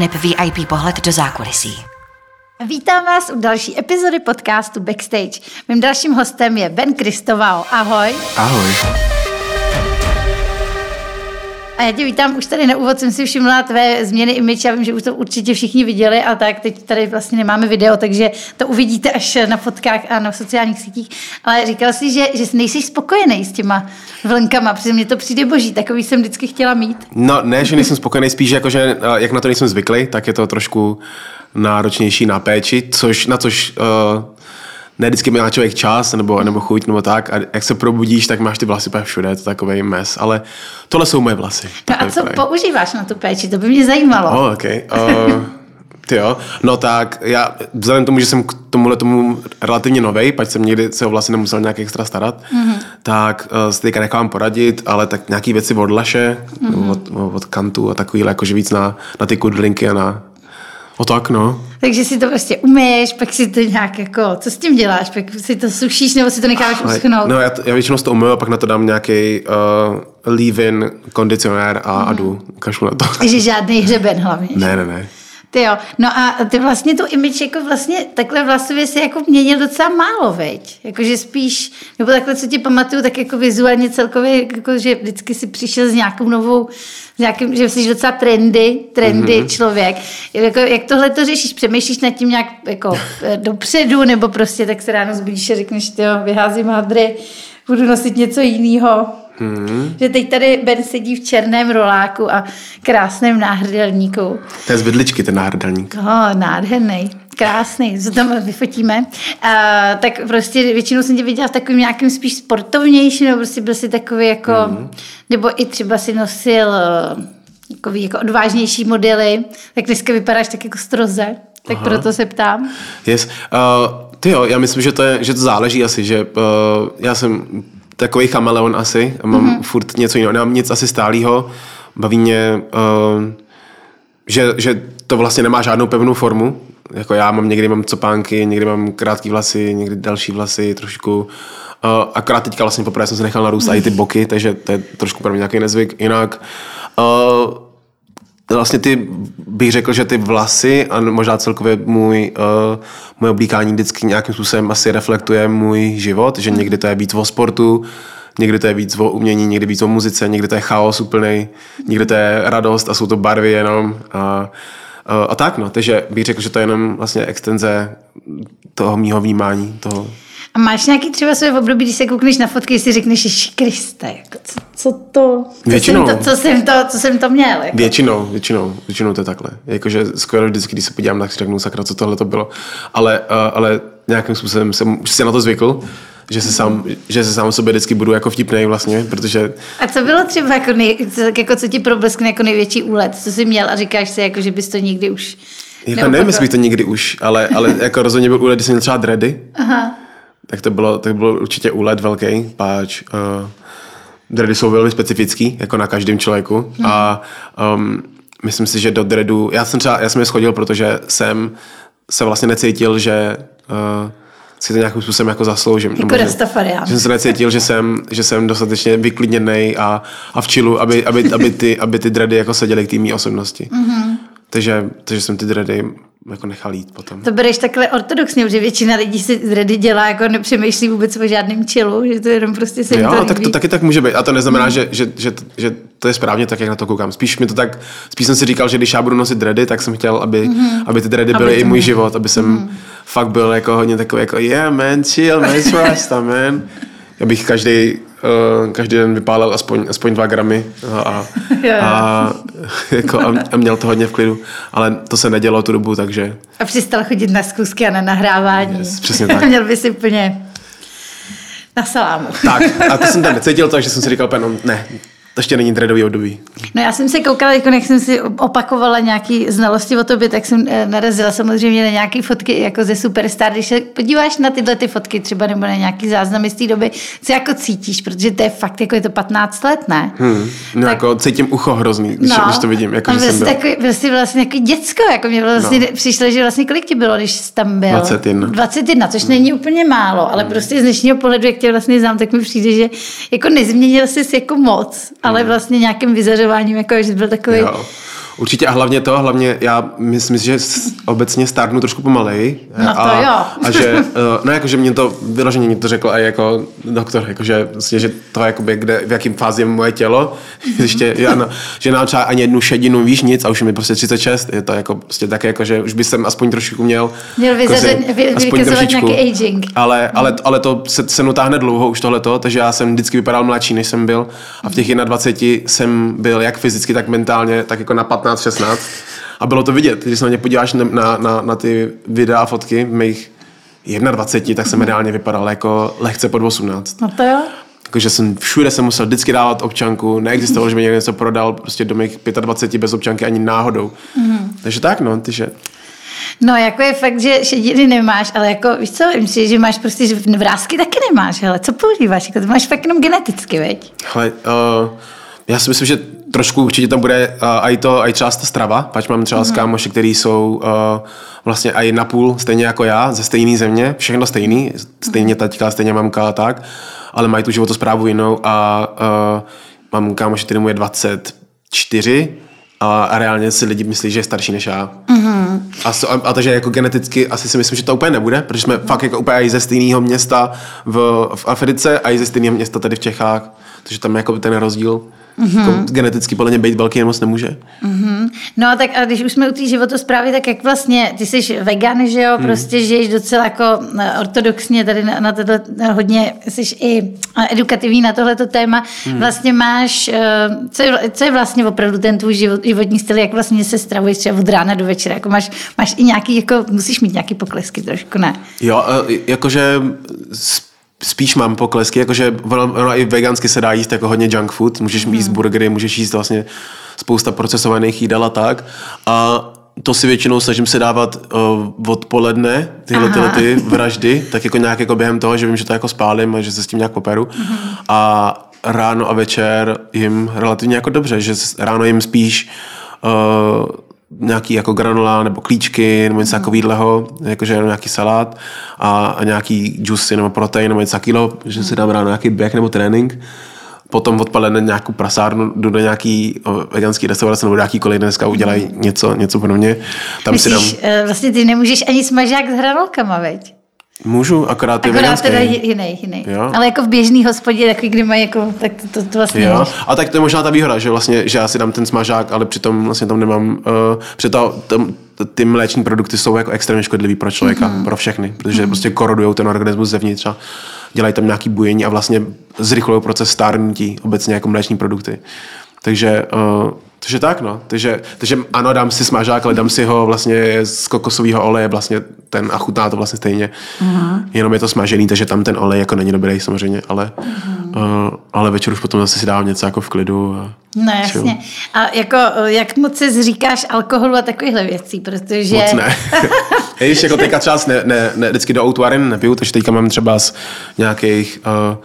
aneb VIP pohled do zákulisí. Vítám vás u další epizody podcastu Backstage. Mým dalším hostem je Ben Kristoval. Ahoj. Ahoj. A já tě vítám, už tady na úvod jsem si všimla tvé změny image, já vím, že už to určitě všichni viděli, a tak teď tady vlastně nemáme video, takže to uvidíte až na fotkách a na sociálních sítích. Ale říkal jsi, že, že nejsi spokojený s těma vlnkama, protože mně to přijde boží, takový jsem vždycky chtěla mít. No ne, že nejsem spokojený, spíš jako, že eh, jak na to nejsem zvyklý, tak je to trošku náročnější na péči, což, na což uh, ne vždycky má člověk čas nebo, nebo chuť nebo tak a jak se probudíš, tak máš ty vlasy úplně všude, je to takový mes, ale tohle jsou moje vlasy. No a co vypadají. používáš na tu péči, to by mě zajímalo. Oh, okay. uh, ty jo, no tak já vzhledem k tomu, že jsem k tomuhle tomu relativně novej, pač jsem někdy se o vlasy nemusel nějak extra starat, mm-hmm. tak uh, se teďka nechám poradit, ale tak nějaký věci od Laše, mm-hmm. od, od Kantu a takovýhle, jakože víc na, na ty kudlinky a na, O tak, no. Takže si to prostě umyješ, pak si to nějak jako, co s tím děláš? Pak si to sušíš nebo si to necháš uschnout? No já, to, já většinou to umyju a pak na to dám nějaký uh, leave-in kondicionér a, mm. a jdu, kašlu na to. Takže žádný hřeben hlavně. Ne, ne, ne. Ty jo, no a ty vlastně tu image jako vlastně takhle vlasově si jako měnil docela málo, veď? Jakože spíš, nebo takhle, co ti pamatuju, tak jako vizuálně celkově, jako že vždycky si přišel s nějakou novou, s nějakým, že jsi docela trendy, trendy mm-hmm. člověk. Jako, jak tohle to řešíš? Přemýšlíš nad tím nějak jako eh, dopředu, nebo prostě tak se ráno zbudíš a řekneš, ty jo, vyházím hadry, budu nosit něco jiného. Hmm. Že teď tady Ben sedí v černém roláku a krásném náhrdelníku. To je z vidličky, ten náhrdelník. Oh, nádherný krásný, co tam vyfotíme. A, tak prostě většinou jsem tě viděla v takovým nějakým spíš sportovnější, nebo prostě byl si takový jako, mm. nebo i třeba si nosil takový jako odvážnější modely, tak dneska vypadáš tak jako stroze, tak Aha. proto se ptám. Yes. Uh, ty jo, já myslím, že to, je, že to záleží asi, že uh, já jsem takový chameleon asi. Mám mm-hmm. furt něco jiného, nemám nic asi stálého. Baví mě, uh, že, že to vlastně nemá žádnou pevnou formu. Jako já mám někdy mám copánky, někdy mám krátký vlasy, někdy další vlasy, trošku. Uh, akorát teďka vlastně poprvé jsem se nechal narůst i ty boky, takže to je trošku pro mě nějaký nezvyk. Jinak uh, vlastně ty, bych řekl, že ty vlasy a možná celkově můj, uh, můj oblíkání vždycky nějakým způsobem asi reflektuje můj život, že někdy to je víc o sportu, někdy to je víc o umění, někdy víc o muzice, někdy to je chaos úplný, někdy to je radost a jsou to barvy jenom. A, a, a tak, no, takže bych řekl, že to je jenom vlastně extenze toho mýho vnímání, toho, a máš nějaký třeba své období, když se koukneš na fotky, si řekneš, že Kriste, jako co, co to, co většinou. Jsem to, co jsem to, co jsem to měl? Jako. Většinou, většinou, většinou to je takhle. Jakože skoro vždycky, když se podívám, tak si řeknu, sakra, co tohle to bylo. Ale, uh, ale nějakým způsobem jsem už si na to zvykl, že se sám, že se sám sobě vždycky budu jako vtipnej vlastně, protože... A co bylo třeba jako, nej, co, jako co ti probleskne jako největší úlet, co jsi měl a říkáš si, jako, že bys to nikdy už jako nevím, jestli bych to nikdy už, ale, ale jako rozhodně byl úlet, když jsem měl třeba dready. Aha tak to bylo, to bylo určitě úlet velký, páč uh, dready jsou velmi specifický, jako na každém člověku hmm. a um, myslím si, že do dreadu, já jsem třeba, já jsem je schodil, protože jsem se vlastně necítil, že uh, si to nějakým způsobem jako zasloužím. Jako že, že jsem se necítil, že jsem, že jsem dostatečně vyklidněný a, a v čilu, aby, aby, aby, ty, aby ty dready jako seděly k té osobnosti. Mm-hmm. Takže, takže jsem ty dready jako nechal jít potom. To bereš takhle ortodoxně, že většina lidí si dready dělá, jako nepřemýšlí vůbec o žádném čilu, že to jenom prostě se Jo, to tak to taky tak může být. A to neznamená, mm. že, že, že, že, to je správně tak, jak na to koukám. Spíš mi to tak, spíš jsem si říkal, že když já budu nosit dready, tak jsem chtěl, aby, mm. aby ty dready byly aby i můj život, aby jsem mm. fakt byl jako hodně takový, jako yeah man, chill, man, rasta, man. Abych každý uh, každý den vypálil aspoň, aspoň dva gramy a, a, a, jako, a, a měl to hodně v klidu. Ale to se nedělo tu dobu, takže... A přestal chodit na zkusky a na nahrávání. Yes, přesně tak. měl by si úplně na salámu. Tak, a to jsem tam necítil, takže jsem si říkal, no, ne, ještě není dreadový období. No já jsem se koukala, jako jak jsem si opakovala nějaké znalosti o tobě, tak jsem eh, narazila samozřejmě na nějaké fotky jako ze Superstar. Když se podíváš na tyhle ty fotky třeba nebo na nějaký záznamy z té doby, co jako cítíš, protože to je fakt, jako je to 15 let, ne? Hmm. No tak, jako cítím ucho hrozný, když, no, když to vidím. Jako, že jsem byl. Takový, byl jsi vlastně jako děcko, jako mě vlastně no. přišlo, že vlastně kolik ti bylo, když jsi tam byl? 21. 21, což hmm. není úplně málo, ale hmm. prostě z dnešního pohledu, jak tě vlastně znám, tak mi přijde, že jako nezměnil jsi jako moc, ale vlastně nějakým vyzařováním, jako že byl takový... Jo. Určitě a hlavně to, hlavně já myslím, že obecně stárnu trošku pomaleji. No to a, jo. A že, eh, no jako, že mě to, vyloženě mě to řekl i jako doktor, jako, že, vlastně, že to jakoby, kde, v jakém fázi je moje tělo, ještě, já, no, že nám třeba ani jednu šedinu, víš nic a už je mi prostě 36, je to jako prostě tak jako, že už by jsem aspoň trošku měl Měl jako vyzařen- vy- aspoň vykazovat trošičku. nějaký aging. Ale, ale, ale to se, se mnou táhne dlouho už tohleto, takže já jsem vždycky vypadal mladší, než jsem byl. A v těch 21 jsem byl jak fyzicky, tak mentálně, tak jako na 15-16. A bylo to vidět, když se na mě podíváš na, na, na, ty videa a fotky v mých 21, tak jsem reálně vypadal jako lehce pod 18. No to jo. Jakože jsem všude jsem musel vždycky dávat občanku, neexistovalo, že by někdo něco prodal prostě do mých 25 bez občanky ani náhodou. Mm. Takže tak no, tyže. No, jako je fakt, že šediny nemáš, ale jako, víš co, myslím, že máš prostě, že vrázky taky nemáš, hele, co používáš? Jako, to máš fakt jenom geneticky, veď? Hele, uh, já si myslím, že trošku určitě tam bude uh, i to, i třeba ta strava, pač mám třeba mm. kámoši, který jsou uh, vlastně i na půl, stejně jako já, ze stejné země, všechno stejný, stejně taťka, stejně mamka a tak, ale mají tu životosprávu jinou a uh, mám kámoši, který mu je 24 a, a reálně si lidi myslí, že je starší než já. Mm-hmm. A, so, a, a takže jako geneticky asi si myslím, že to úplně nebude, protože jsme fakt jako úplně i ze stejného města v, v Africe a i ze stejného města tady v Čechách. Takže tam je jako ten rozdíl. Mm-hmm. Jako geneticky podle mě být velký moc nemůže. No a tak a když už jsme u té životosprávy, tak jak vlastně, ty jsi vegan, že jo, prostě žiješ docela jako eh, ortodoxně tady na, na tohle, eh, hodně jsi i eh, edukativní na tohleto téma. Vlastně máš, co je, co je vlastně opravdu ten tvůj život, životní styl, jak vlastně se stravuješ třeba od rána do večera, jako máš, máš i nějaký, jako musíš mít nějaký poklesky trošku, ne? Jo, jakože spíš mám poklesky, jakože ono, ono i vegansky se dá jíst jako hodně junk food, můžeš jíst burgery, můžeš jíst vlastně spousta procesovaných jídel a tak. A to si většinou snažím se dávat uh, odpoledne, tyhle, tyhle ty vraždy, tak jako nějak jako během toho, že vím, že to jako spálím a že se s tím nějak poperu. A ráno a večer jim relativně jako dobře, že ráno jim spíš uh, nějaký jako granola nebo klíčky nebo něco takového, jakože jenom nějaký salát a, a nějaký juice nebo protein nebo něco takového, že si dám ráno nějaký běh nebo trénink. Potom odpoledne nějakou prasárnu, jdu do nějaký veganský restaurace nebo do jakýkoliv dneska udělají něco, něco pro mě. Tam si dám, Myslíš, eh, vlastně ty nemůžeš ani smažák s hranolkama, veď? Můžu, akorát je Akorát teda ji- jiný, jiný. Jo. Ale jako v běžný hospodě, takový, kdy mají jako, tak to, to, to vlastně Jo, nevíš. a tak to je možná ta výhoda, že vlastně, že já si dám ten smažák, ale přitom vlastně tam nemám, uh, přitom tam, ty mléční produkty jsou jako extrémně škodlivý pro člověka, mm-hmm. pro všechny, protože mm-hmm. prostě korodujou ten organismus zevnitř a dělají tam nějaký bujení a vlastně zrychlují proces stárnutí obecně jako mléční produkty. Takže, uh, takže tak, no. Takže, takže ano, dám si smažák, ale dám si ho vlastně z kokosového oleje vlastně ten a chutná to vlastně stejně. Mm-hmm. Jenom je to smažený, takže tam ten olej jako není dobrý samozřejmě, ale, mm-hmm. uh, ale večer už potom zase si dávám něco jako v klidu. A No jasně. A jako, eh, jak moc se zříkáš alkoholu a takovýchhle věcí, protože... Moc ne. Víš, jako teďka třeba ne, ne, ne, vždycky do outvaren nepiju, takže teďka mám třeba z nějakých, uh,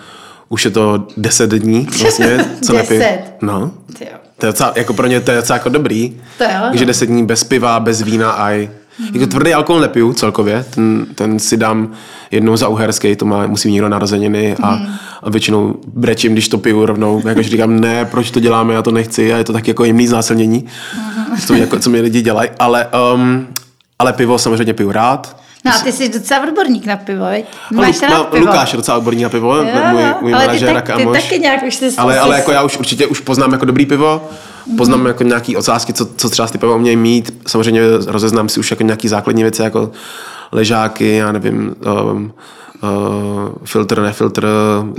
už je to 10 dní vlastně, co nepiju. 10? No. Ty jo. To je docela, jako pro ně to je docela jako dobrý. To jo, no. Takže 10 dní bez piva, bez vína a i jako tvrdý alkohol nepiju celkově, ten, ten si dám jednou za uherský, to má, musí někdo narozeniny a, a většinou brečím, když to piju rovnou, jakože říkám, ne, proč to děláme, já to nechci a je to tak jako jemný znásilnění, co, jako, co mi lidi dělají, ale, um, ale pivo samozřejmě piju rád. No a ty jsi docela odborník na pivo, veď? Máš Lu- rád no, pivo. Lukáš je docela odborný na pivo, Jo, můj, můj ale ty, manažer a tak, ty taky nějak už se Ale, ale jako já už určitě už poznám jako dobrý pivo, poznám jako nějaký ocásky, co, co třeba ty piva umějí mít. Samozřejmě rozeznám si už jako nějaký základní věci, jako ležáky, já nevím, um, uh, filtr, nefiltr,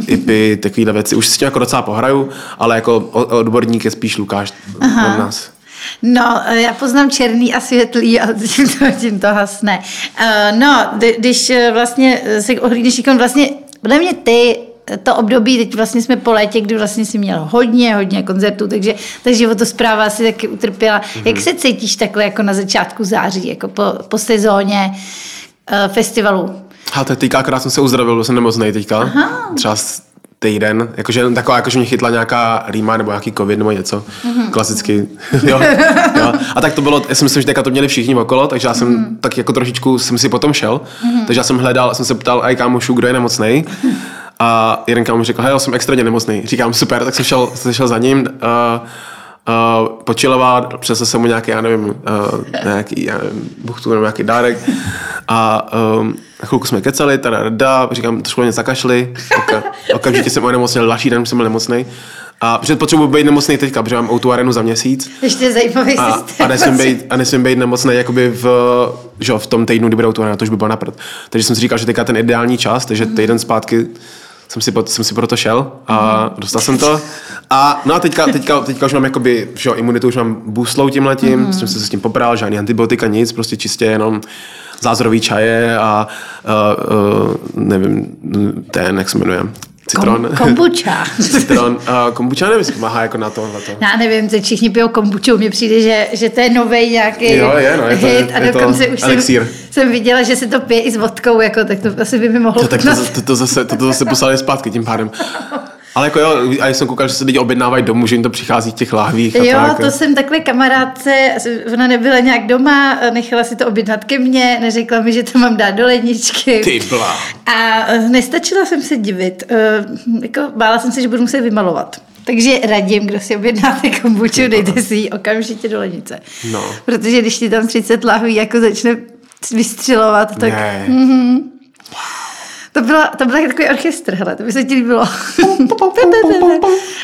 IPy, takovéhle věci. Už si s tím jako docela pohraju, ale jako odborník je spíš Lukáš od nás. No, eh, já poznám černý a světlý a tím to, tím to hasne. Uh, no, kdy- když eh, vlastně se ohlídneš vlastně, podle mě ty eh, to období, teď vlastně jsme po létě, kdy vlastně si měl hodně, hodně koncertů, takže ta životospráva asi taky utrpěla. Mm-hmm. Jak se cítíš takhle jako na začátku září, jako po, po sezóně uh, festivalu? A to je teďka, akorát jsem se uzdravil, byl jsem nemocnej teďka. Aha. Třeba týden, jakože taková, jakože mě chytla nějaká rýma nebo nějaký covid nebo něco, mm-hmm. klasicky, jo, jo. A tak to bylo, já si myslím, že to měli všichni okolo, takže já jsem mm-hmm. tak jako trošičku jsem si potom šel, mm-hmm. takže já jsem hledal, jsem se ptal i kámošů, kdo je nemocný. A jeden kámoš řekl, hej, já jsem extrémně nemocný. Říkám, super, tak jsem šel, jsem šel za ním. Uh, uh, počilovat, přesl jsem mu nějaký, já nevím, uh, nějaký, já nevím, buchtu nebo nějaký dárek a um, chvilku jsme kecali, tada, da, říkám, trošku mě zakašli, oka, okamžitě jsem onemocněl, další den jsem byl nemocný. A protože potřebuji být nemocný teďka, protože mám o arenu za měsíc. Ještě zajímavý A, systém. a nesmím být, a nesmím být nemocný jakoby v, že, v tom týdnu, kdy bude tu arena, to už by bylo naprd. Takže jsem si říkal, že teďka ten ideální čas, takže týden zpátky jsem si, jsem si proto šel a dostal jsem to. A no a teďka, teďka, teďka už mám jakoby, že jo, imunitu už mám booslou tím letím, mm. jsem se s tím popral, žádný antibiotika, nic, prostě čistě jenom zázorový čaje a uh, uh, nevím, ten, jak se jmenuje, citron. Kom- kombucha. citron. Uh, kombucha nevím, jestli pomáhá jako na tohle. Já nevím, teď všichni pijou kombuču, mně přijde, že, že to je nový nějaký Jo, je, no, je to- hit a je to dokonce už jsem, elixír. jsem, viděla, že se to pije i s vodkou, jako, tak to asi by mi mohlo To, tak to, to, to, zase, to, to zase poslali zpátky tím pádem. Ale jako jo, a já jsem koukal, že se lidi objednávají domů, že jim to přichází v těch láhvích. A Jo, tak. to jsem takhle kamarádce, ona nebyla nějak doma, nechala si to objednat ke mně, neřekla mi, že to mám dát do ledničky. Ty bla. A eh, nestačila jsem se divit. Eh, Jako bála jsem se, že budu muset vymalovat. Takže radím, kdo si objednáte kombuču, dejte si ji okamžitě do lednice. No. Protože když ti tam 30 lahví jako začne vystřelovat, tak Ne. To, byla, to byl takový orchestr, hele, to by se ti líbilo.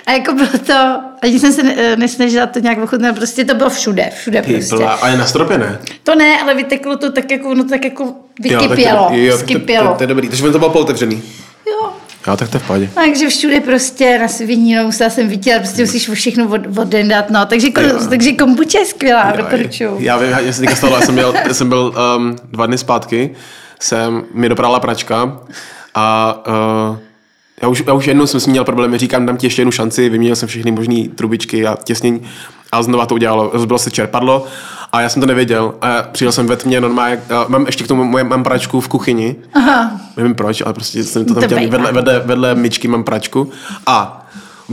A jako bylo to, ani jsem se ne- nesnažila to nějak ochutnat, prostě to bylo všude, všude Ty prostě. A je na stropě, ne? To ne, ale vyteklo to tak jako, ono tak jako Jo, tak to- vykypělo, jo, tak to, skypělo. to, to, je dobrý. Takže to bylo pootevřený. Jo, Jo, tak to je v pohodě. takže všude prostě na svinínou musela jsem vytělat, prostě musíš všechno od, oddendat, no. Takže, Jo. takže kombucha je skvělá, Jo, doporučuju. Já vím, já se teďka stalo, já jsem byl, já jsem byl um, dva dny zpátky, jsem mi doprala pračka a uh, já už, já už jednou jsem s ní měl problémy, říkám, dám ti ještě jednu šanci, vyměnil jsem všechny možné trubičky a těsnění a znova to udělalo, rozbilo se čerpadlo a já jsem to nevěděl a přijel jsem ve tmě normálně, a mám ještě k tomu moje, mám pračku v kuchyni, Aha. nevím proč, ale prostě jsem to tam To bývá. vedle, vedle, vedle myčky mám pračku a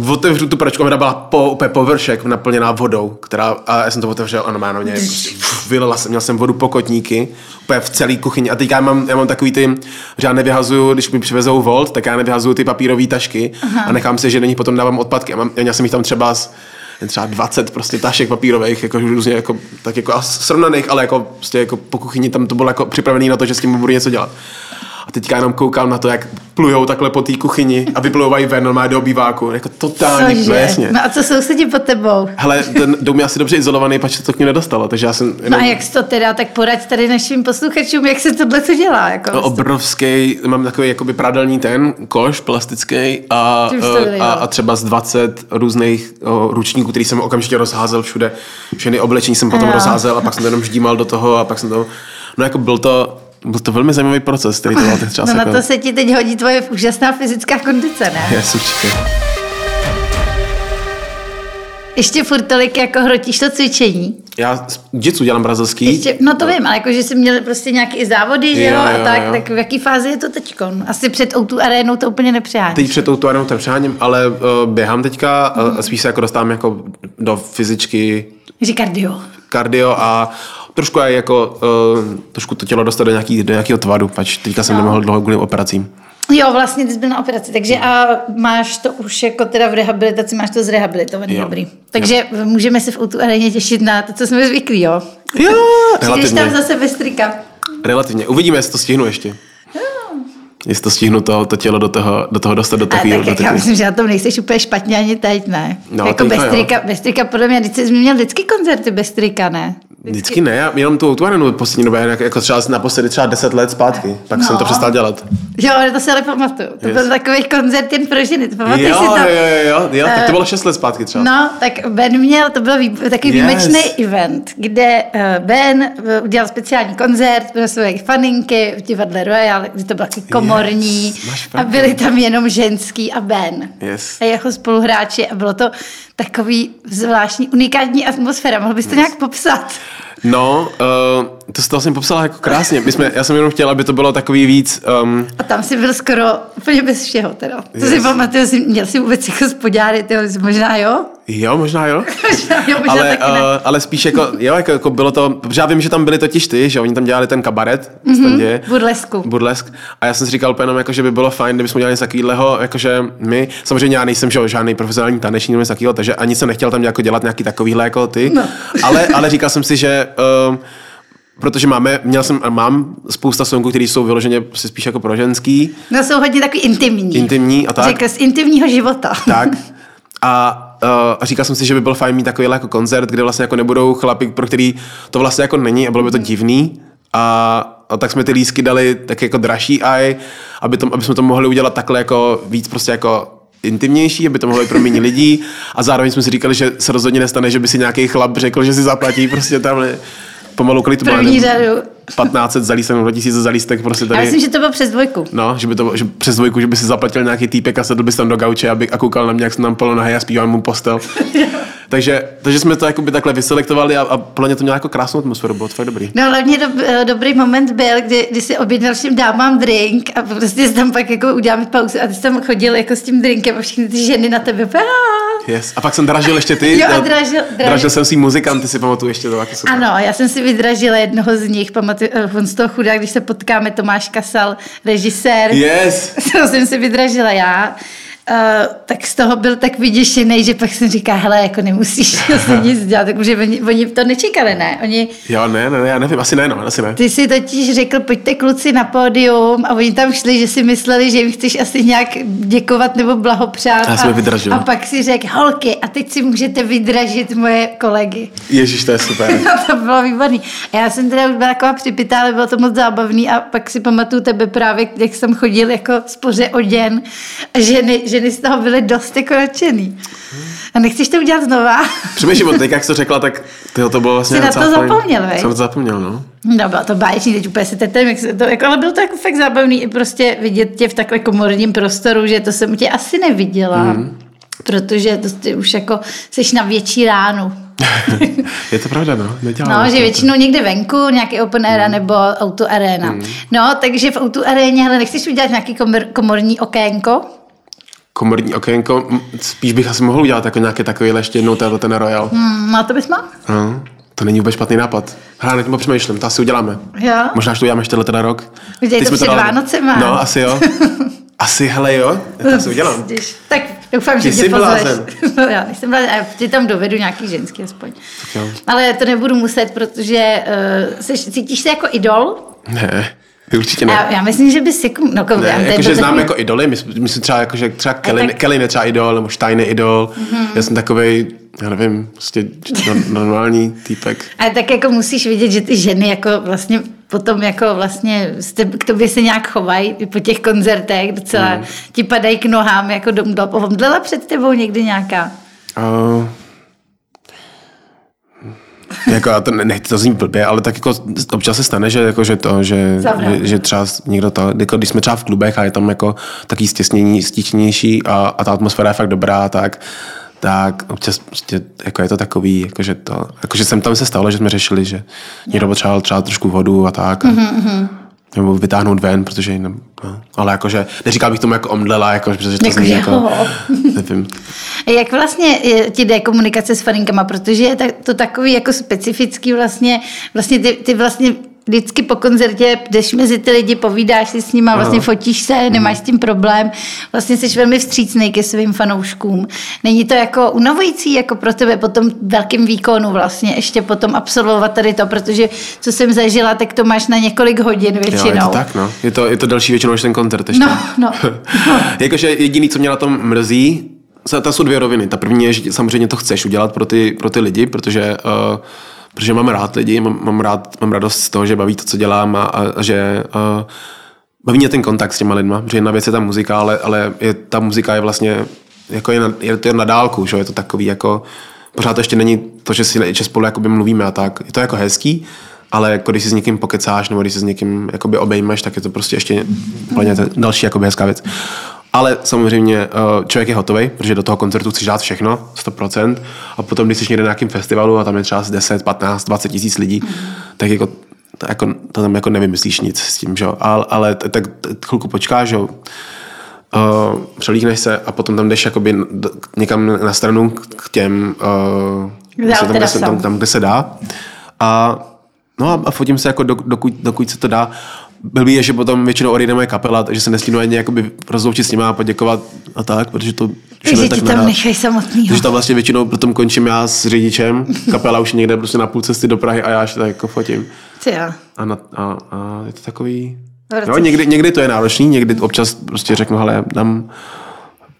otevřu tu pračku, ona byla po, úplně površek naplněná vodou, která, a já jsem to otevřel a normálně mě prostě, vylila jsem, měl jsem vodu po kotníky, úplně v celé kuchyni a teď já mám, já mám takový ty, že já nevyhazuju, když mi přivezou volt, tak já nevyhazuju ty papírové tašky Aha. a nechám se, že do nich potom dávám odpadky. A mám, já jsem jich tam třeba z, třeba 20 prostě tašek papírových, jako různě jako, tak jako a srovnaných, ale jako, prostě jako po kuchyni tam to bylo jako připravený na to, že s tím budu něco dělat. A teďka jenom koukám na to, jak plujou takhle po té kuchyni a vyplouvají ven normálně do obýváku. Jako totální, no Cože? jasně. No a co sousedí pod tebou? Hele, ten dům je asi dobře izolovaný, pač se to k ní nedostalo, takže já jsem No jenom a jak jsi to teda, tak poraď tady našim posluchačům, jak se tohle to dělá. Jako no, obrovský, mám takový jakoby prádelní ten koš plastický a, to a, a třeba z 20 různých o, ručníků, který jsem okamžitě rozházel všude. Všechny oblečení jsem potom Jo. rozházel a pak jsem to jenom ždímal do toho a pak jsem to, no jako byl to, byl to velmi zajímavý proces, který to teď třeba No na jako, to se ti teď hodí tvoje úžasná fyzická kondice, ne? Yes, určitě. Ještě furt tolik jako hrotíš to cvičení. Já jitsu dělám brazilský. Ještě, no to vím, ale jako, že jsi měl prostě nějaký i závody, že jo, Jo, a tak, jo. tak v jaký fázi je to teďkon? Asi před O2 arénou to úplně nepřeháníš. Teď před tou tuarenou to přeháním, ale uh, běhám teďka, uh, spíš se jako dostávám jako do fyzičky, Že kardio. kardio a trošku aj jako, uh, trošku to tělo dostat do, nějaký, do nějakého tvaru, pač teďka jsem No. nemohl dlouho kvůli operacím. Jo, vlastně ty jsi byl na operaci, takže a máš to už jako teda v rehabilitaci, máš to zrehabilitovaný, Jo. dobrý. Takže můžeme se v O2 aréně těšit na to, co jsme zvyklí, jo? Jo, Přijdeš tam zase bez trika. relativně. Uvidíme, jestli to stihnu ještě. Jestli to stihnu to, to tělo do toho, do toho dostat do takového. tak do jak já myslím, že na tom nejseš úplně špatně ani teď, ne? No, jako bez jo. trika, bez trika, podle mě, teď jsi měl vždycky koncerty bez trika, ne? Vždycky ne, já jenom tu tuarenu poslední době, jako, jako třeba naposledy třeba 10 let zpátky, pak No. jsem to přestal dělat. Jo, ale to si ale pamatuju. To Yes. byl takový koncert jen pro ženy. Jo, Pamatuješ si jo, to? jo, jo, jo, tak to Eh, bylo 6 let zpátky třeba. No, tak Ben měl, to byl vý, takový Yes. výjimečný event, kde uh, Ben uh, udělal speciální koncert pro své faninky v divadle Royal, kde to bylo taky komorní Yes, a byli tam jenom ženský a Ben. Yes. A jeho spoluhráči a bylo to takový zvláštní, unikátní atmosféra. Mohl bys to nějak popsat? No, uh, to jsi to vlastně popsala jako krásně. My jsme, já jsem jenom chtěla, aby to bylo takový víc... Um, A tam si byl skoro úplně bez všeho teda. To Yes. si pamatuju, jsi, měl si vůbec jako tyjo, možná jo? Jo, možná jo. Možná jo, možná ale, uh, ale spíš jako, jo, jako, jako bylo to, protože já vím, že tam byli totiž ty, že oni tam dělali ten kabaret, mm-hmm. Burlesku. Burlesk. A já jsem si říkal úplně jenom, jako, že by bylo fajn, kdybychom udělali něco takového, jakože my, samozřejmě já nejsem že, žádný profesionální tanečník nebo něco takového, takže ani jsem nechtěl tam jako dělat nějaký takovýhle jako ty, No. ale, ale říkal jsem si, že uh, protože máme, měl jsem a mám spousta songů, které jsou vyloženě prostě spíš jako pro ženský, No jsou hodně takový intimní. intimní a tak. Řekl z intimního života. Tak. A, uh, a říkal jsem si, že by byl fajn mít takovýhle jako koncert, kde vlastně jako nebudou chlapi, pro který to vlastně jako není a bylo by to divný. A, a tak jsme ty lísky dali tak jako dražší aj, aby, to, aby jsme to mohli udělat takhle jako víc prostě jako intimnější, aby to mohlo být pro méně lidí a zároveň jsme si říkali, že se rozhodně nestane, že by si nějaký chlap řekl, že si zaplatí prostě tam pomalu bylo, První řadu. 1500 za lístek, nebo 2000 za lístek prostě tady. Já myslím, že to bylo přes dvojku. No, že by to že přes dvojku, že by si zaplatil nějaký týpek a sedl bys tam do gauče aby, a koukal na mě, jak jsem tam polo nohy a zpíval mu postel. takže, takže jsme to jakoby takhle vyselektovali a, a podle mě to mělo jako krásnou atmosféru, bylo to fakt dobrý. No hlavně do, eh, dobrý moment byl, kdy, kdy si objednal všem dámám drink a prostě tam pak jako uděláme pauzu a ty jsi tam chodil jako s tím drinkem a všechny ty ženy na tebe. Yes. A pak jsem dražil ještě ty. Jo, a Já- dražil- dražil. dražil jsem si muzikanty, si pamatuju ještě to super. Ano, já jsem si vydražila jednoho z nich, pamatuju, eh, on z toho chudá, když se potkáme, Tomáš Kasal, režisér. Yes. To jsem si vydražila já. Uh, tak z toho byl tak vyděšený, že pak jsem říká, hele, jako nemusíš asi nic dělat, takže oni, oni to nečekali, ne? Oni, Jo, ne, ne, ne, já nevím, asi ne, no, asi ne. ty si totiž řekl, pojďte kluci na pódium a oni tam šli, že si mysleli, že jim chceš asi nějak děkovat nebo blahopřát. Já jsem a, vydražil. a pak si řekl, holky, a teď si můžete vydražit moje kolegy. Ježíš, to je super. No, to bylo výborný. A já jsem teda už byla taková připitá, ale bylo to moc zábavný a pak si pamatuju tebe právě, jak jsem chodil jako spoře oděn a ženy, ženy z toho byly dost jako nadšený. A nechceš to udělat znova? Přemýšlím, o teď, jak jsi to řekla, tak tyho, to bylo vlastně Jsi na to zapomněl, vej? Jsem to zapomněl, no. No, bylo to báječný, teď úplně se tetem, jak se to, jako, ale bylo to jako fakt zábavný i prostě vidět tě v takhle komorním prostoru, že to jsem tě asi neviděla. Mm. Protože to ty už jako jsi na větší ránu. je to pravda, no. Nedělám No, to. že většinou někde venku, nějaký open air nebo auto arena. No, takže v auto aréně, hele, nechceš udělat nějaký komor, komorní okénko? Komorní okénko, spíš bych asi mohl udělat jako nějaké takovéhle ještě jednou tenhle ten Royal. Hmm, no, to bys mohl? No, to není vůbec špatný nápad. Hele, na tím přemýšlím, to asi uděláme. Jo. Možná, že to uděláme ještě tenhle rok. Udělej Teď to před dali- Vánocema. No, asi jo. Asi, hele jo, to asi udělám. Když, tak doufám, že tě pozveš. No, já nejsem blázen, a ty tam dovedu nějaký ženský aspoň. jo. Ale to nebudu muset, protože uh, seš, cítíš se jako idol? Ne, určitě ne. Já, já myslím, že bys jako... No, Ne, já, jakože znám jako idoly, myslím, myslím třeba, jako, že třeba Kelly, tak- Kelly třeba idol, nebo Stein idol. Mhm. Já jsem takovej, já nevím, prostě no- normální týpek. Ale tak jako musíš vidět, že ty ženy jako vlastně potom jako vlastně k tobě se nějak chovají i po těch koncertech, docela Mhm. ti padají k nohám jako do do- Omdlela před tebou někdy nějaká? Uh, jako, já to ne- nechci to zní blbě, ale tak jako občas se stane, že, jako, že to, že, že, že, třeba někdo to, jako když jsme třeba v klubech a je tam jako taký stěsnění, stíčnější a, a ta atmosféra je fakt dobrá, tak tak občas prostě, jako je to takový, jako že to, jako že jsem tam se stalo, že jsme řešili, že někdo potřeboval třeba trošku vodu a tak. A, mm-hmm. Nebo vytáhnout ven, protože jinak, no. Ale jakože, neříkal bych tomu jako omdlela, jako, protože to Jako zní jako, nevím. Jak vlastně ti jde komunikace s faninkama, protože je to takový jako specifický vlastně, vlastně ty, ty vlastně vždycky po koncertě jdeš mezi ty lidi, povídáš si s nimi, vlastně fotíš se, nemáš s tím problém, vlastně jsi velmi vstřícný ke svým fanouškům. Není to jako unavující jako pro tebe po tom velkém výkonu vlastně ještě potom absolvovat tady to, protože co jsem zažila, tak to máš na několik hodin většinou. Jo, je to tak, no. Je to, je to delší většinou než ten koncert ještě. No, no. Jakože jediný, co mě na tom mrzí, ta jsou dvě roviny. Ta první je, že samozřejmě to chceš udělat pro ty, pro ty lidi, protože, uh, protože mám rád lidi, mám, mám, rád, mám radost z toho, že baví to, co dělám a, a, a že uh, baví mě ten kontakt s těma lidma, že jedna věc je ta muzika, ale, ale je, ta muzika je vlastně jako je, na, je to na dálku, že? je to takový jako, pořád to ještě není to, že si že spolu jakoby mluvíme a tak, je to jako hezký, ale jako když si s někým pokecáš nebo když si s někým jakoby obejmeš, tak je to prostě ještě úplně další jakoby hezká věc. Ale samozřejmě eh, člověk je hotový, protože do toho koncertu chceš dát všechno, 100%. A potom, když jsi někde na nějakém festivalu a tam je třeba 10, 15, 20 tisíc lidí, tak jako to, jako, to tam jako nevymyslíš nic s tím, že jo. Ale, ale tak chvilku počkáš, že jo. Uh, přelíkneš se a potom tam jdeš jakoby někam na stranu k těm, uh, Kde tam, kde se, tam, tam, kde se dá. A, no a, a fotím se jako dok, dokud, dokud se to dá. Blbý je, že potom většinou odejde moje kapela, takže se nestínu ani jakoby rozloučit s nima a poděkovat a tak, protože to Takže tak ti tam nedá. nechají samotný. Takže tam vlastně většinou potom končím já s řidičem, kapela už někde prostě na půl cesty do Prahy a já ještě tak jako fotím. Ty jo. A, na, a, a je to takový... No, někdy, někdy to je náročný, někdy občas prostě řeknu, hele, dám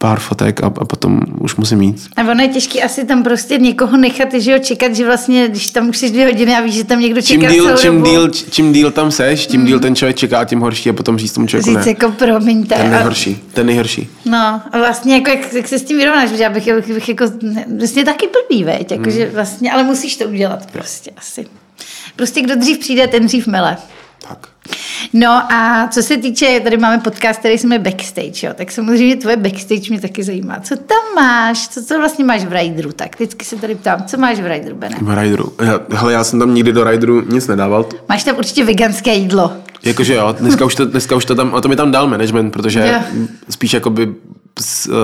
pár fotek a, a potom už musím jít. A ono je těžké asi tam prostě někoho nechat, že jo, čekat, že vlastně, když tam už jsi dvě hodiny a víš, že tam někdo Čím čeká díl, celou čím, dobu, díl, čím díl tam seš, tím díl ten člověk čeká tím horší a potom říct tomu člověku říct ne. jako promiňte. Ten a- nejhorší, ten nejhorší. No, a vlastně jako, jak, jak se s tím vyrovnáš, protože já bych, bych, bych jako, vlastně taky blbý, veď, jako, Hmm. že vlastně, ale musíš to udělat prostě asi. Prostě kdo dřív přijde, ten dřív mele. Tak. No a co se týče, tady máme podcast, který jmenuje Backstage, jo, tak samozřejmě tvoje backstage mě taky zajímá. Co tam máš? Co, co vlastně máš v Rideru? Tak vždycky se tady ptám, co máš v Rideru, Bene? V Rideru. Já, hele, já jsem tam nikdy do Rideru nic nedával. Máš tam určitě veganské jídlo. Jakože jo, dneska už to, dneska už to tam, a to mi tam dal management, protože Jo. spíš jakoby, s, uh,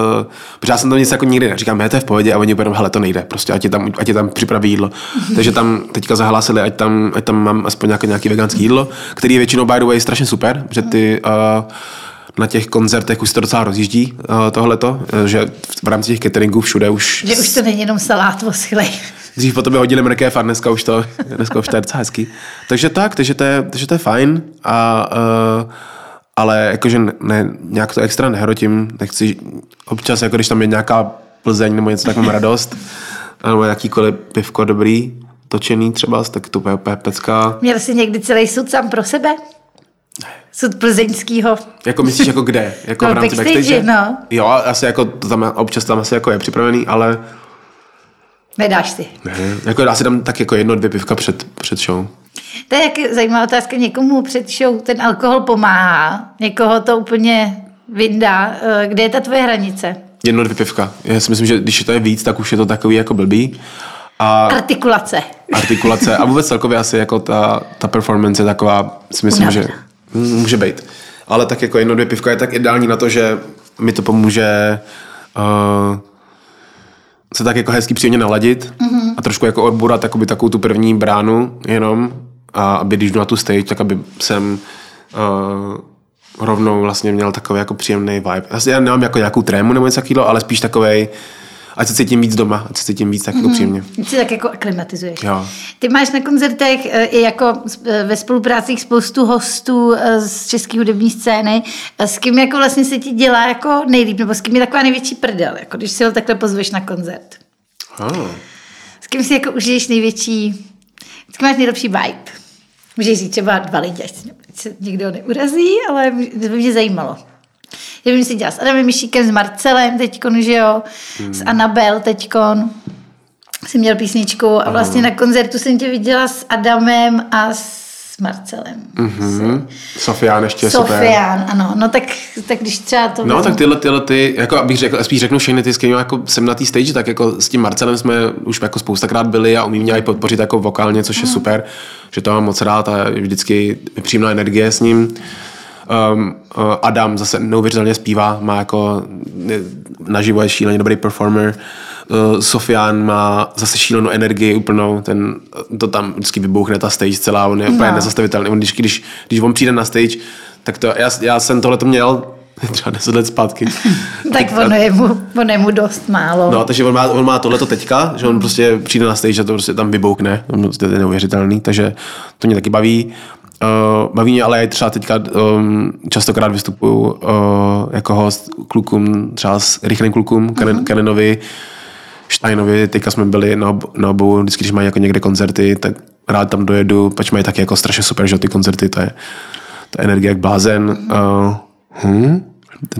protože já jsem tam nic jako nikdy neříkám, ne, to je v pohodě a oni úplně, hele, to nejde, prostě ať je tam, ať je tam připraví jídlo. Takže tam teďka zahlásili, ať tam, ať tam mám aspoň nějaké, nějaké veganské jídlo, který je většinou by the way strašně super, že ty uh, na těch koncertech už se to docela rozjíždí uh, tohleto, že v rámci těch cateringů všude už Že už to není jenom salát voschlej. Dřív po tobě hodili mrkev a dneska už to, dneska už to je docela hezký. Takže tak, takže to je, takže to je fajn, a, uh, ale jakože ne, nějak to extra nehrotím, nechci občas, jako když tam je nějaká Plzeň nebo něco, tak mám radost, nebo jakýkoliv pivko dobrý, točený třeba, tak to bude úplně pecka. Měl jsi někdy celý sud sám pro sebe? Sud plzeňskýho. Jako myslíš jako kde? Jako No, v rámci backstage, backstage? no. Jo, asi jako to tam, občas tam asi jako je připravený, ale Nedáš si. ne, jako dá si tam tak jako jedno, dvě pivka před, před show. To je jak zajímavá otázka. Někomu před show ten alkohol pomáhá, někoho to úplně vyndá. Eh, Kde je ta tvoje hranice? Jedno, dvě pivka. Já si myslím, že když to je víc, tak už je to takový jako blbý. A Artikulace. artikulace a vůbec celkově asi jako ta, ta performance je taková, si myslím, že může být. Ale tak jako jedno, dvě pivka je tak ideální na to, že mi to pomůže uh, se tak jako hezky příjemně naladit mm-hmm. a trošku jako odburat takovou tu první bránu jenom a aby když jdu na tu stage, tak aby jsem uh, rovnou vlastně měl takový jako příjemný vibe. Asi já nemám jako nějakou trému nebo něco takového, ale spíš takovej, ať se cítím víc doma, ať se cítím víc tak jako příjemně. Ty tak jako aklimatizuješ. Jo. Ty máš na koncertech eh, i jako eh, ve spoluprácích spoustu hostů z české hudební scény. S kým jako vlastně se ti dělá jako nejlíp, nebo s kým je taková největší prdel, jako když si ho takhle pozveš na koncert? Oh. S kým si jako užiješ největší, s kým máš nejlepší vibe? Můžeš říct třeba dva lidi, ať se- nikdo neurazí, ale to by mě zajímalo. Já že jsi dělal s Adamem Mišíkem, s Marcelem teďkon, že jo, hmm. s Anabel teďkon. Jsem měl písničku a vlastně na koncertu jsem tě viděla s Adamem a s Marcelem. Mm-hmm. Sofián ještě je super. Sofián, ano. No tak, tak když třeba to... No, vezmu- tak tyhle, tyhle ty, jako abych řekl, spíš řeknu všechny ty, s kterými jako jsem na té stage, tak jako s tím Marcelem jsme už jako spoustakrát byli a umí mě i podpořit jako vokálně, což je super, že to mám moc rád a je vždycky příjemná energie s ním. Um, uh, Adam zase neuvěřitelně zpívá, má jako naživo je šíleně dobrý performer. Uh, Sofián má zase šílenou energii úplnou, ten, to tam vždycky vybuchne ta stage celá, on je úplně No. nezastavitelný. On, když, když, když on přijde na stage, tak to, já, já jsem tohle to měl třeba 10 let zpátky. Tak ono je mu, ono je mu dost málo. No, takže on má, on má tohleto teďka, že on prostě přijde na stage a to prostě tam vyboukne, on prostě je neuvěřitelný, takže to mě taky baví. Uh, baví mě, ale já třeba teďka um, častokrát vystupuju uh, jako host klukům, třeba s rychlým klukům, uh-huh. Kanenovi, Steinovi, teďka jsme byli na, ob, na obou, vždycky, když mají jako někde koncerty, tak rád tam dojedu, pač mají taky jako strašně super, že ty koncerty, to je, to je energie jak blázen. Uh, hm?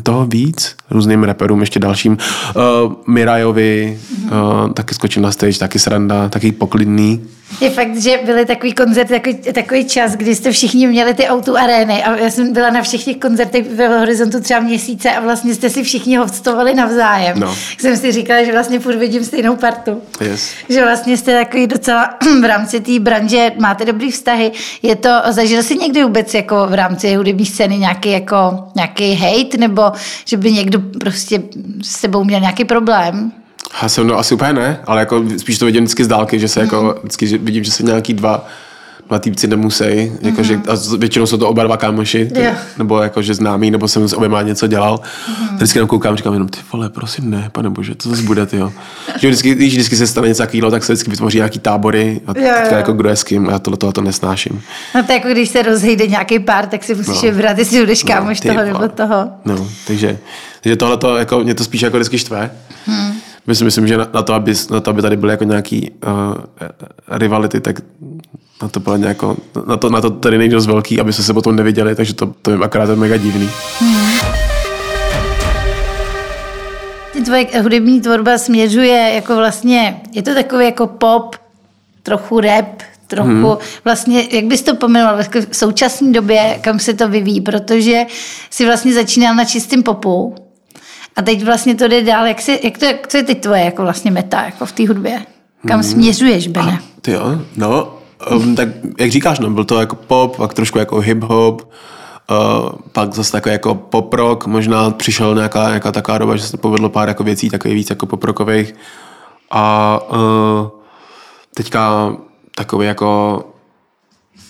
toho víc, různým rapperům, ještě dalším. Uh, Mirajovi, uh, taky skočím na stage, taky sranda, taky poklidný. Je fakt, že byly takový koncert, takový, takový čas, kdy jste všichni měli ty auto arény a já jsem byla na všech těch koncertech ve horizontu třeba měsíce a vlastně jste si všichni hostovali navzájem. No. Jsem si říkala, že vlastně furt vidím stejnou partu. Yes. Že vlastně jste takový docela v rámci té branže, máte dobrý vztahy. Je to, zažil jsi někdy vůbec jako v rámci hudební scény nějaký, jako, nějaký hate, nebo že by někdo prostě s sebou měl nějaký problém? Já jsem no asi úplně ne, ale jako spíš to vidím vždycky z dálky, že se jako, Mhm. vždycky že vidím, že se nějaký dva, dva týpci nemusí, jako, že, a z- většinou jsou to oba dva kámoši, ty, Mhm. Jo. nebo jako, že známý, nebo jsem s oběma něco dělal. Mhm. Vždycky jenom koukám, říkám jenom, ty vole, prosím ne, pane bože, to zase bude, ty jo. Že vždycky, když vždycky se stane něco takového, tak se vždycky vytvoří nějaký tábory a jo, teďka jo. jako kdo je s kým, a já tohle to nesnáším. No to jako když se rozejde nějaký pár, tak si musíš No. vybrat, jestli budeš kámoš ty toho nebo toho. No, takže, takže tohle to, jako, mě to spíš jako vždycky štve. Hmm. Myslím, myslím, že na, na, to, aby, na to, aby tady byly jako nějaký uh, rivality, tak na to bylo nějako, na to, na to tady nejde dost velký, aby se se potom neviděli, takže to, to je akorát mega divný. Ty Tvoje hudební tvorba směřuje jako vlastně, je to takový jako pop, trochu rap, trochu hmm. vlastně, jak bys to pomenoval v současné době, kam se to vyvíjí, protože si vlastně začínal na čistém popu a teď vlastně to jde dál, jak, si, jak to, co je teď tvoje jako vlastně meta jako v té hudbě? Kam hmm. směřuješ, Bene? Ty jo, no, um, tak jak říkáš, no, byl to jako pop, pak trošku jako hip-hop, uh, pak zase takový jako pop-rock, možná přišel nějaká, nějaká taková doba, že se povedlo pár jako věcí, takový víc jako pop-rockových. A uh, teďka takový jako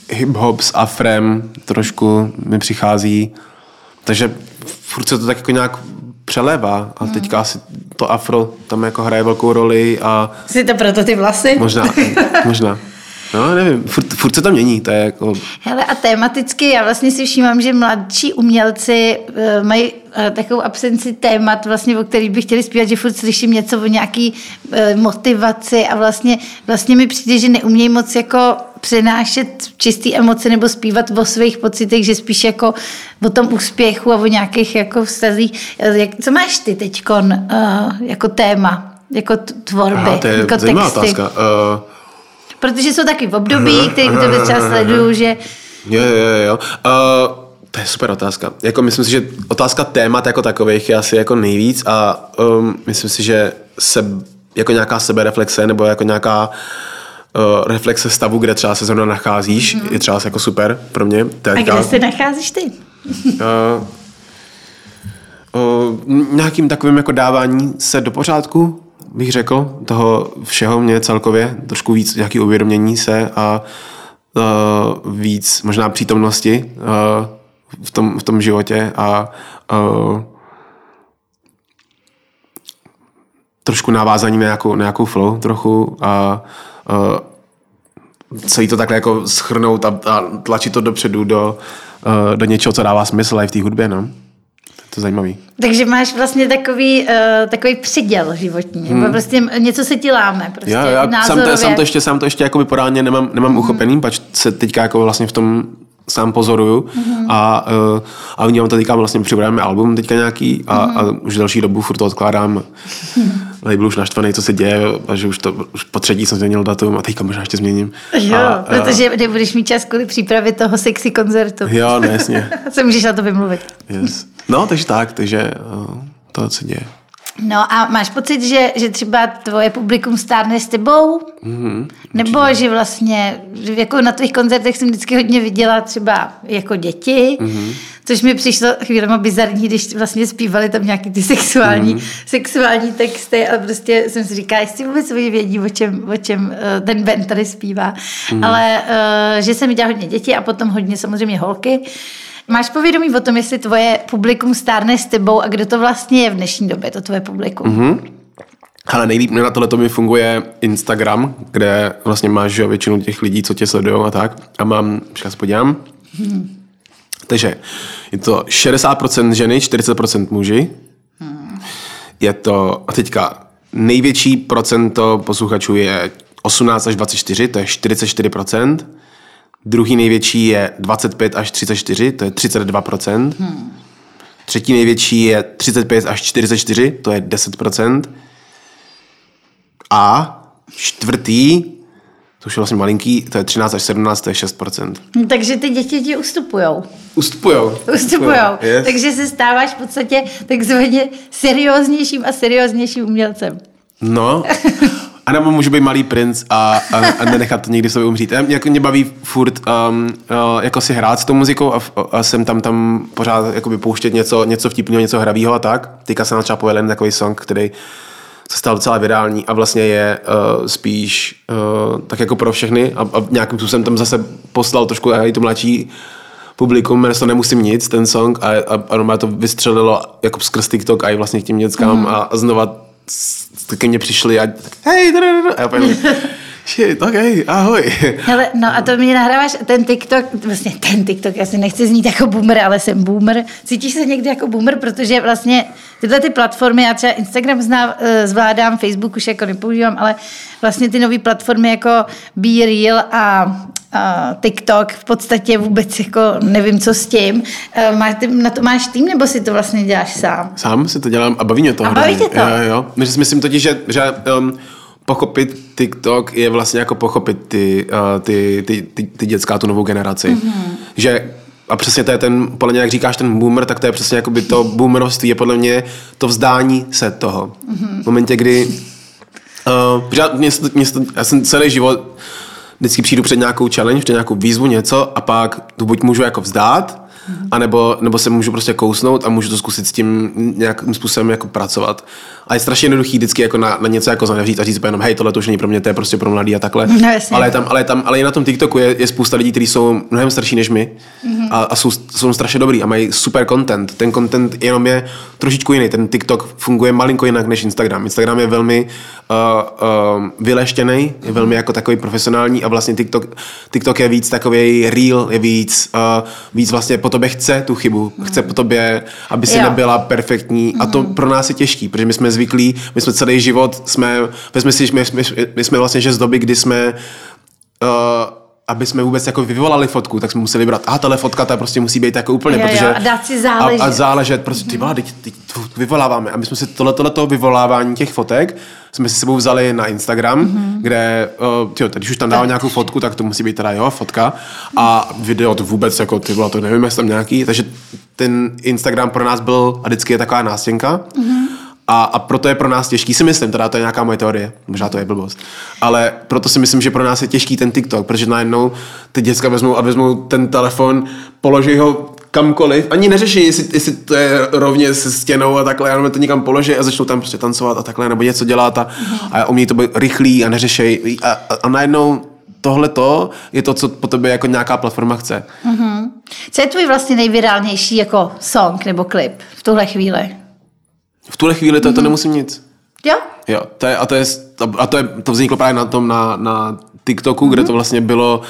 hip-hop s afrem trošku mi přichází. Takže furt se to tak jako nějak přelévá a teďka asi to afro tam jako hraje velkou roli a Jsi to proto ty vlasy? Možná, možná. No, nevím, furt, furt se to mění, to je jako... Hele, a tematicky já vlastně si všímám, že mladší umělci eh, mají eh, takovou absenci témat, vlastně, o kterých by chtěli zpívat, že furt slyším něco o nějaký eh, motivaci a vlastně, vlastně mi přijde, že neumějí moc jako přenášet čistý emoce nebo zpívat o svých pocitech, že spíš jako o tom úspěchu a o nějakých jako vztazích. Jak, co máš ty teďkon uh, jako téma, jako tvorby, Aha, to je jako texty? otázka. Uh, Protože jsou taky v období, který to třeba sleduju, že jo, jo, jo. Uh, to je super otázka. Jako myslím si, že otázka témat jako takových je asi jako nejvíc a um, myslím si, že se, jako nějaká sebereflexe nebo jako nějaká uh, reflexe stavu, kde třeba se zrovna nacházíš, mm-hmm. je třeba jako super pro mě. a Teďka, kde se nacházíš ty? Uh, uh, nějakým takovým jako dávání se do pořádku, bych řekl, toho všeho mě celkově, trošku víc nějaký uvědomění se a uh, víc možná přítomnosti uh, v, tom, v tom životě a uh, trošku navázání na nějakou, na nějakou flow trochu a uh, celý to takhle jako schrnout a, a tlačit to dopředu do, uh, do něčeho, co dává smysl i v té hudbě, no. To je zajímavý. Takže máš vlastně takový, uh, takový přiděl životní, hmm. prostě něco se ti láme, prostě Já, já sám to, sám to ještě, sám to ještě jako pořádně nemám, nemám mm. uchopený, pač se teďka jako vlastně v tom sám pozoruju mm. a, uh, a vnímám to teďka vlastně připravujeme album teďka nějaký a, mm. a už další dobu furt to odkládám. Mm. Label už naštvaný, co se děje, a že už, to, už po třetí jsem změnil datum a teďka možná ještě změním. Jo, a, protože nebudeš mít čas kvůli přípravě toho sexy koncertu. Jo, no jasně. se můžeš na to vymluvit. Yes. No, takže tak, takže uh, to, co děje. No a máš pocit, že, že třeba tvoje publikum stárne s tebou? Mm-hmm, Nebo že vlastně, že jako na tvých koncertech jsem vždycky hodně viděla třeba jako děti, mm-hmm. což mi přišlo chvílema bizarní, když vlastně zpívali tam nějaký ty sexuální, mm-hmm. sexuální texty a prostě jsem si říkala, jestli vůbec oni vědí, o čem, o čem uh, ten band tady zpívá. Mm-hmm. Ale uh, že jsem viděla hodně děti a potom hodně samozřejmě holky. Máš povědomí o tom, jestli tvoje publikum stárne s tebou a kdo to vlastně je v dnešní době, to tvoje publikum? Mm-hmm. Ale nejlíp na tohle to mi funguje Instagram, kde vlastně máš že, většinu těch lidí, co tě sledují a tak. A mám, počkej, se podívám. Hmm. Takže je to 60% ženy, 40% muži. Hmm. Je to, a teďka největší procento posluchačů je 18 až 24, to je 44%. Druhý největší je 25 až 34, to je 32%. Hmm. Třetí největší je 35 až 44, to je 10%. A čtvrtý, to už je vlastně malinký, to je 13 až 17, to je 6%. No, takže ty děti ti ustupujou. Ustupujou. Ustupujou. Yes. Takže se stáváš v podstatě takzvaně serióznějším a serióznějším umělcem. No, a nebo můžu být malý princ a, a, a nenechat to někdy sobě umřít. Jako mě baví furt um, uh, jako si hrát s tou muzikou a, a jsem tam tam pořád jako pouštět něco, něco vtipného, něco hravého a tak. Teďka jsem třeba pojel takový song, který se stal docela virální a vlastně je uh, spíš uh, tak jako pro všechny a, a nějakým způsobem tam zase poslal trošku i tu mladší publikum, jmenuje se to Nemusím nic, ten song a, a, a to vystřelilo jako skrz TikTok a i vlastně k těm dětskám mm. a, a znova ke mně přišli a hej, a já shit, ok, ahoj. Hele, no a to mě nahráváš, ten TikTok, vlastně ten TikTok, já si nechci znít jako boomer, ale jsem boomer. Cítíš se někdy jako boomer, protože vlastně tyhle ty platformy, já třeba Instagram zná, eh, zvládám, Facebook už jako nepoužívám, ale vlastně ty nové platformy jako Be Real a a TikTok v podstatě vůbec jako nevím, co s tím. Eh, Máš, ty, na to máš tým, nebo si to vlastně děláš sám? Sám si to dělám a baví mě to. A baví tě to? Jo, jo. Myslím, myslím totiž, že, že um, pochopit TikTok je vlastně jako pochopit ty, uh, ty, ty, ty, ty dětská, tu novou generaci. Mhm. Mm-hmm. Že a přesně to je ten, podle mě, jak říkáš, ten boomer, tak to je přesně jako by to boomerovství, je podle mě to vzdání se toho. Mhm. Mm-hmm. V momentě, kdy uh, já, mě, mě, já jsem celý život vždycky přijdu před nějakou challenge, před nějakou výzvu, něco a pak to buď můžu jako vzdát, anebo, nebo se můžu prostě kousnout a můžu to zkusit s tím nějakým způsobem jako pracovat. A je strašně jednoduchý vždycky jako na, na něco jako zanevřít a říct jenom, hej, tohle to už není pro mě, to je prostě pro mladý a takhle. No, jasně. ale, je tam, ale, je tam, ale i na tom TikToku je, je spousta lidí, kteří jsou mnohem starší než my Mhm. a, a jsou, jsou strašně dobrý a mají super content. Ten content jenom je trošičku jiný. Ten TikTok funguje malinko jinak než Instagram. Instagram je velmi uh, uh, vyleštěný, je velmi jako takový profesionální a vlastně TikTok, TikTok je víc takový real, je víc, uh, víc vlastně po tobě chce tu chybu, chce po tobě, aby si Jo. nebyla perfektní a to pro nás je těžký, protože my jsme zvyklí, my jsme celý život, jsme, vezmi si, my, my, my jsme vlastně že z doby, kdy jsme uh, aby jsme vůbec jako vyvolali fotku, tak jsme museli brát, aha, tahle fotka, ta prostě musí být jako úplně, Jo, jo, protože... a dát si záležet. A, a záležet, prostě ty teď, teď to vyvoláváme. A my jsme si tohle, tohleto vyvolávání těch fotek jsme si sebou vzali na Instagram, mm-hmm. kde, uh, tyjo, když už tam dává nějakou fotku, tak to musí být teda jeho fotka. A video to vůbec, jako ty vole, to nevím, jestli tam nějaký. Takže ten Instagram pro nás byl a vždycky je taková nástěnka. Mm-hmm. A, a proto je pro nás těžký, si myslím, teda to je nějaká moje teorie, možná to je blbost, ale proto si myslím, že pro nás je těžký ten TikTok, protože najednou ty děcka vezmou a vezmou ten telefon, položí ho kamkoliv, ani neřeší, jestli, jestli to je rovně se stěnou a takhle, jenom to někam položí a začnou tam prostě tancovat a takhle, nebo něco dělat a, a umí to být rychlý a neřešej a, a, a najednou tohle to je to, co po tobě jako nějaká platforma chce. Co je tvůj vlastně nejvirálnější jako song nebo klip v tuhle chvíli? V tuhle chvíli to, to nemusím nic. Jo? Jo, to je, a, to je, a to, je, to vzniklo právě na tom, na, na TikToku, mm-hmm. kde to vlastně bylo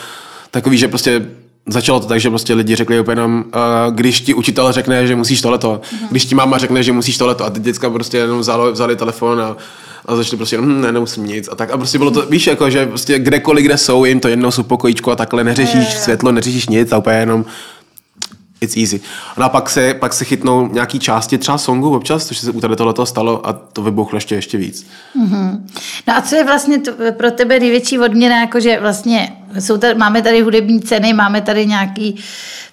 takový, že prostě začalo to tak, že prostě lidi řekli úplně jenom, uh, když ti učitel řekne, že musíš tohleto, mm-hmm. když ti máma řekne, že musíš tohleto a ty děcka prostě jenom vzali, vzali telefon a, a začali prostě jenom, hm, ne, nemusím nic a tak a prostě bylo to, víš, jako, že prostě kdekoliv, kde jsou, jim to jednou jsou pokojíčku a takhle neřešíš světlo, neřešíš nic a úplně jenom it's easy. No a pak se, pak se chytnou nějaký části třeba songu občas, což se u tady tohleto stalo a to vybuchlo ještě, ještě víc. No a co je vlastně to, pro tebe největší odměna, jakože vlastně jsou tady, máme tady hudební ceny, máme tady nějaký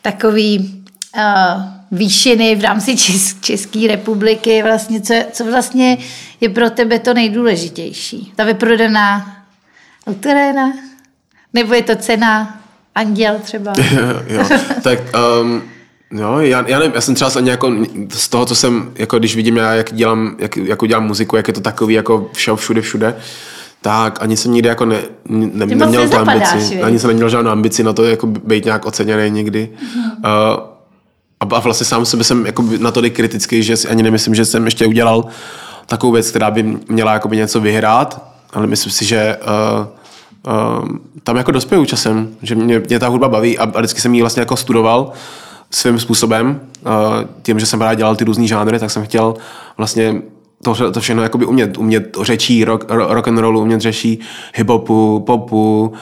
takový uh, výšiny v rámci Čes, České republiky, vlastně, co, co vlastně je pro tebe to nejdůležitější? Ta vyprodaná autoréna? Nebo je to cena Anděl třeba? jo, tak um, jo, já, já nevím, já jsem třeba ani jako z toho, co jsem, jako když vidím já, jak dělám, jak, jako dělám muziku, jak je to takový jako vše, všude, všude, tak ani jsem nikdy jako ne, ne, Ty neměl tu ambici, viď? ani jsem neměl žádnou ambici na to jako být nějak oceněný někdy. Mhm. Uh, a, a vlastně sám sebe jsem jako natolik kritický, že si ani nemyslím, že jsem ještě udělal takovou věc, která by měla jakoby něco vyhrát, ale myslím si, že uh, uh, tam jako dospěju časem, že mě, mě ta hudba baví a, a vždycky jsem ji vlastně jako studoval svým způsobem. Tím, že jsem rád dělal ty různý žánry, tak jsem chtěl vlastně to, to všechno jakoby umět. Umět řečí rock, rock and rollu, umět řeší hip-hopu, popu,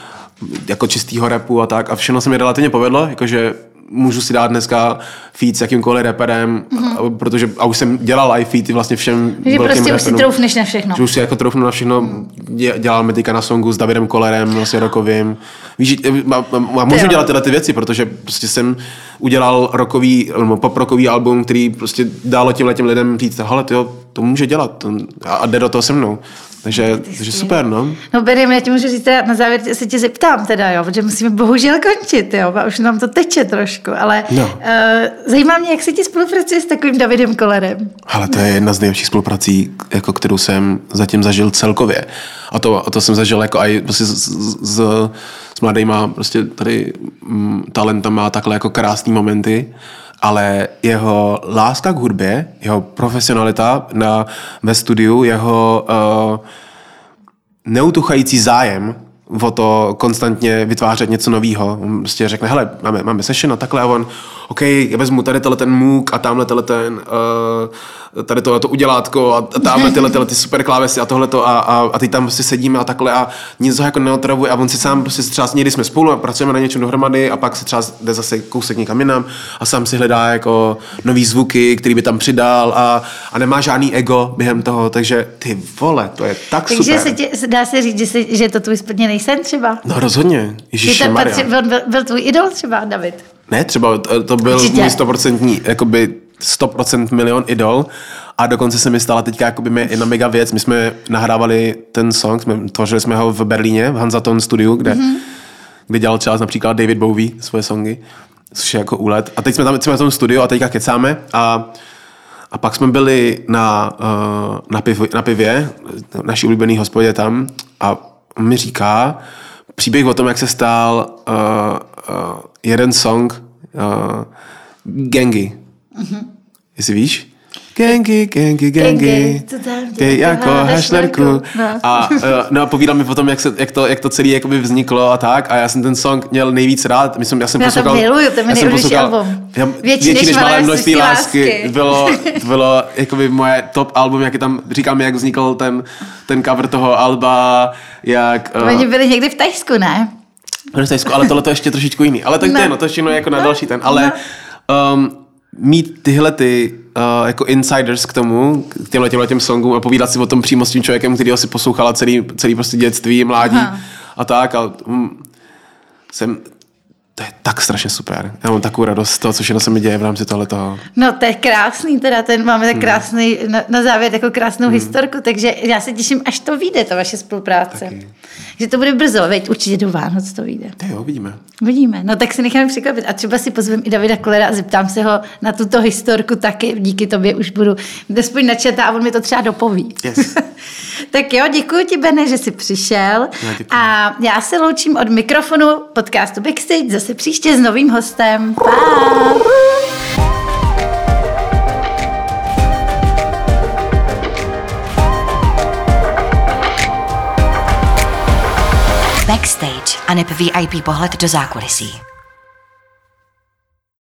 jako čistýho rapu a tak. A všechno se mi relativně povedlo, jakože můžu si dát dneska feed s jakýmkoliv reperem, mm-hmm. protože a už jsem dělal i feedy vlastně všem Že prostě už si reperům. troufneš na všechno. Že už si jako troufnu na všechno, dě- dělal mi teďka na songu s Davidem Kolerem, vlastně rokovým. Víš, a, a, a můžu dělat tyhle ty věci, protože prostě jsem udělal rokový, poprokový album, který prostě dalo těm těm lidem říct, hele, tyjo, to může dělat to, a jde do toho se mnou. Takže, takže super, no. No Berim, já ti můžu říct, na závěr se tě zeptám teda, jo, protože musíme bohužel končit, jo, a už nám to teče trošku, ale No. uh, zajímá mě, jak se ti spolupracuje s takovým Davidem Kolerem. Ale to je jedna z nejlepších spoluprací, jako kterou jsem zatím zažil celkově. A to, a to jsem zažil jako i prostě s, s, s, s mladýma prostě tady mm, talentama a takhle jako krásný momenty. Ale jeho láska k hudbě, jeho profesionalita na, ve studiu, jeho uh, neutuchající zájem o to konstantně vytvářet něco nového. Prostě řekne, hele, máme, máme session a takhle a on, OK, já vezmu tady ten MOOC a tamhle ten, uh, tady to, to udělátko a tamhle tyhle, tyhle ty super klávesy a tohle to a, a, a teď tam prostě sedíme a takhle a nic ho jako neotravuje a on si sám prostě třeba někdy jsme spolu a pracujeme na něčem dohromady a pak se třeba jde zase kousek někam jinam a sám si hledá jako nový zvuky, který by tam přidal a, a nemá žádný ego během toho, takže ty vole, to je tak Takže super. se tě, dá se říct, že, se, že je to tvůj splněný sen třeba? No rozhodně, Ježíš patří, byl, byl, byl tvůj idol třeba, David? Ne, třeba to, to byl můj stoprocentní, jakoby 100% milion idol a dokonce se mi stala teďka jakoby mě jedna mega věc. My jsme nahrávali ten song, jsme, tvořili jsme ho v Berlíně, v Hansaton studiu, kde, mm-hmm. kde dělal čas například David Bowie svoje songy, což je jako úlet. A teď jsme tam jsme v tom studiu a teďka kecáme a a pak jsme byli na, uh, na, piv, na pivě, naší oblíbený hospodě tam a on mi říká příběh o tom, jak se stál uh, uh, jeden song uh, Gengi. Mm-hmm. Jestli víš? Gengi, Gengi, Gengi. Gengi, co tam Ty jako hašlerku. No. A uh, no povídal mi potom, jak, se, jak, to, jak to celé jakoby vzniklo a tak. A já jsem ten song měl nejvíc rád. Myslím, já jsem Já to poslouchal, miluju, to je nejbližší poslouchal- album. Já, Větší než malé množství lásky. lásky. Bylo, to bylo jakoby moje top album, jak je tam, říkám, jak vznikl ten, ten cover toho alba, jak... Uh, Oni byli někdy v Tajsku, ne? v Tajsku, ale tohle to je ještě trošičku jiný. Ale tak to No. je, no, to ještě no, jako na další ten. Ale um, mít tyhle ty uh, jako insiders k tomu, k těmhle, těmhle těm songům a povídat si o tom přímo s tím člověkem, který ho si poslouchala celý, celý prostě dětství, mládí Aha. a tak. A, um, jsem, to je tak strašně super. Já mám takovou radost z toho, co všechno se mi děje v rámci tohletoho. No to je krásný, teda ten máme tak krásný, na, na závěr takovou krásnou hmm. historku, takže já se těším, až to vyjde, ta vaše spolupráce. Taky. Že to bude brzo, veď určitě do Vánoc to vyjde. Ty jo, vidíme. Vidíme, no tak si necháme překvapit a třeba si pozvem i Davida Kolera a zeptám se ho na tuto historku taky, díky tobě už budu aspoň načetá a on mi to třeba dopoví. Yes. tak jo, děkuji ti, Bene, že jsi přišel Já děkuji. a já se loučím od mikrofonu podcastu Backstage zase příště s novým hostem. Pa! Backstage a VIP pohled do zákulisí.